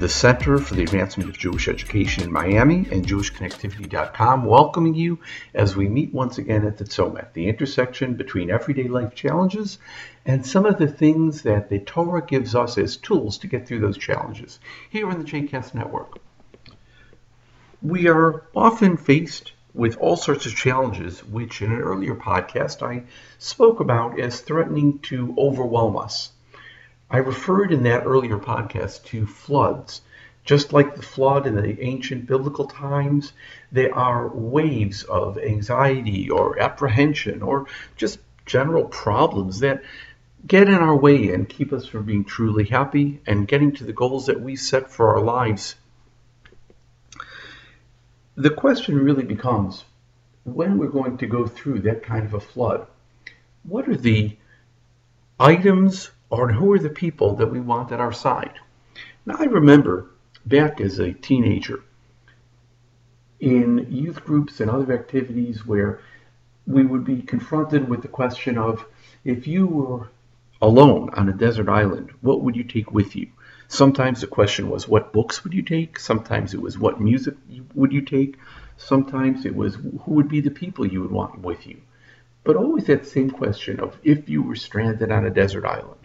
the Center for the Advancement of Jewish Education in Miami and JewishConnectivity.com, welcoming you as we meet once again at the Tzomet, the intersection between everyday life challenges and some of the things that the Torah gives us as tools to get through those challenges here in the JCast Network. We are often faced with all sorts of challenges, which in an earlier podcast I spoke about as threatening to overwhelm us. I referred in that earlier podcast to floods. Just like the flood in the ancient biblical times, there are waves of anxiety or apprehension or just general problems that get in our way and keep us from being truly happy and getting to the goals that we set for our lives. The question really becomes when we're going to go through that kind of a flood, what are the items or who are the people that we want at our side. Now, I remember back as a teenager in youth groups and other activities where we would be confronted with the question of if you were alone on a desert island, what would you take with you? Sometimes the question was, what books would you take? Sometimes it was, what music would you take? Sometimes it was, who would be the people you would want with you? But always that same question of if you were stranded on a desert island.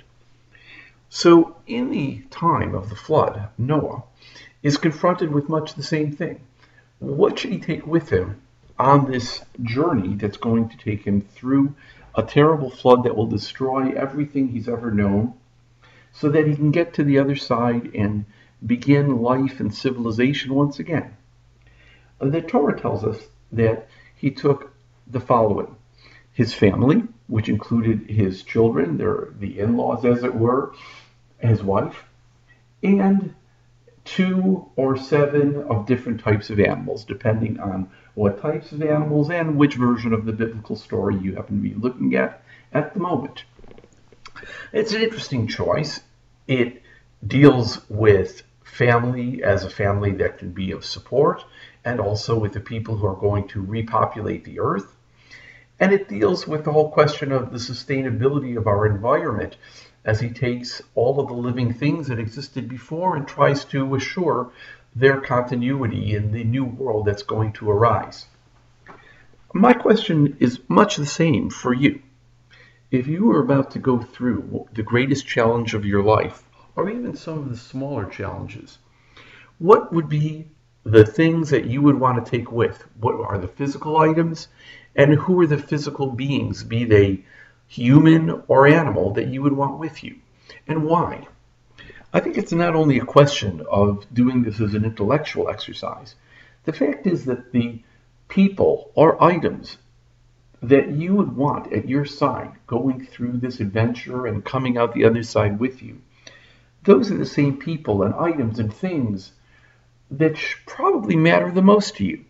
So, in the time of the flood, Noah is confronted with much the same thing. What should he take with him on this journey that's going to take him through a terrible flood that will destroy everything he's ever known so that he can get to the other side and begin life and civilization once again? The Torah tells us that he took the following his family, which included his children, their, the in laws, as it were, his wife, and two or seven of different types of animals, depending on what types of animals and which version of the biblical story you happen to be looking at at the moment. It's an interesting choice. It deals with family as a family that can be of support and also with the people who are going to repopulate the earth. And it deals with the whole question of the sustainability of our environment as he takes all of the living things that existed before and tries to assure their continuity in the new world that's going to arise. My question is much the same for you. If you were about to go through the greatest challenge of your life, or even some of the smaller challenges, what would be the things that you would want to take with? What are the physical items? And who are the physical beings, be they human or animal, that you would want with you, and why? I think it's not only a question of doing this as an intellectual exercise. The fact is that the people or items that you would want at your side going through this adventure and coming out the other side with you, those are the same people and items and things that probably matter the most to you.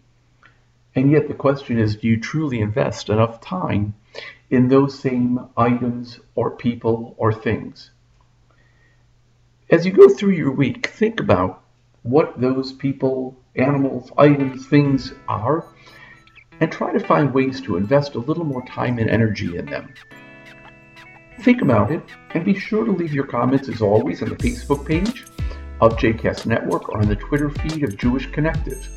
And yet the question is do you truly invest enough time in those same items or people or things. As you go through your week, think about what those people, animals, items, things are, and try to find ways to invest a little more time and energy in them. Think about it, and be sure to leave your comments as always on the Facebook page of JCast Network or on the Twitter feed of Jewish Connective.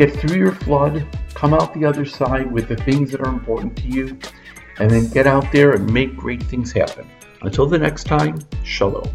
Get through your flood, come out the other side with the things that are important to you, and then get out there and make great things happen. Until the next time, shalom.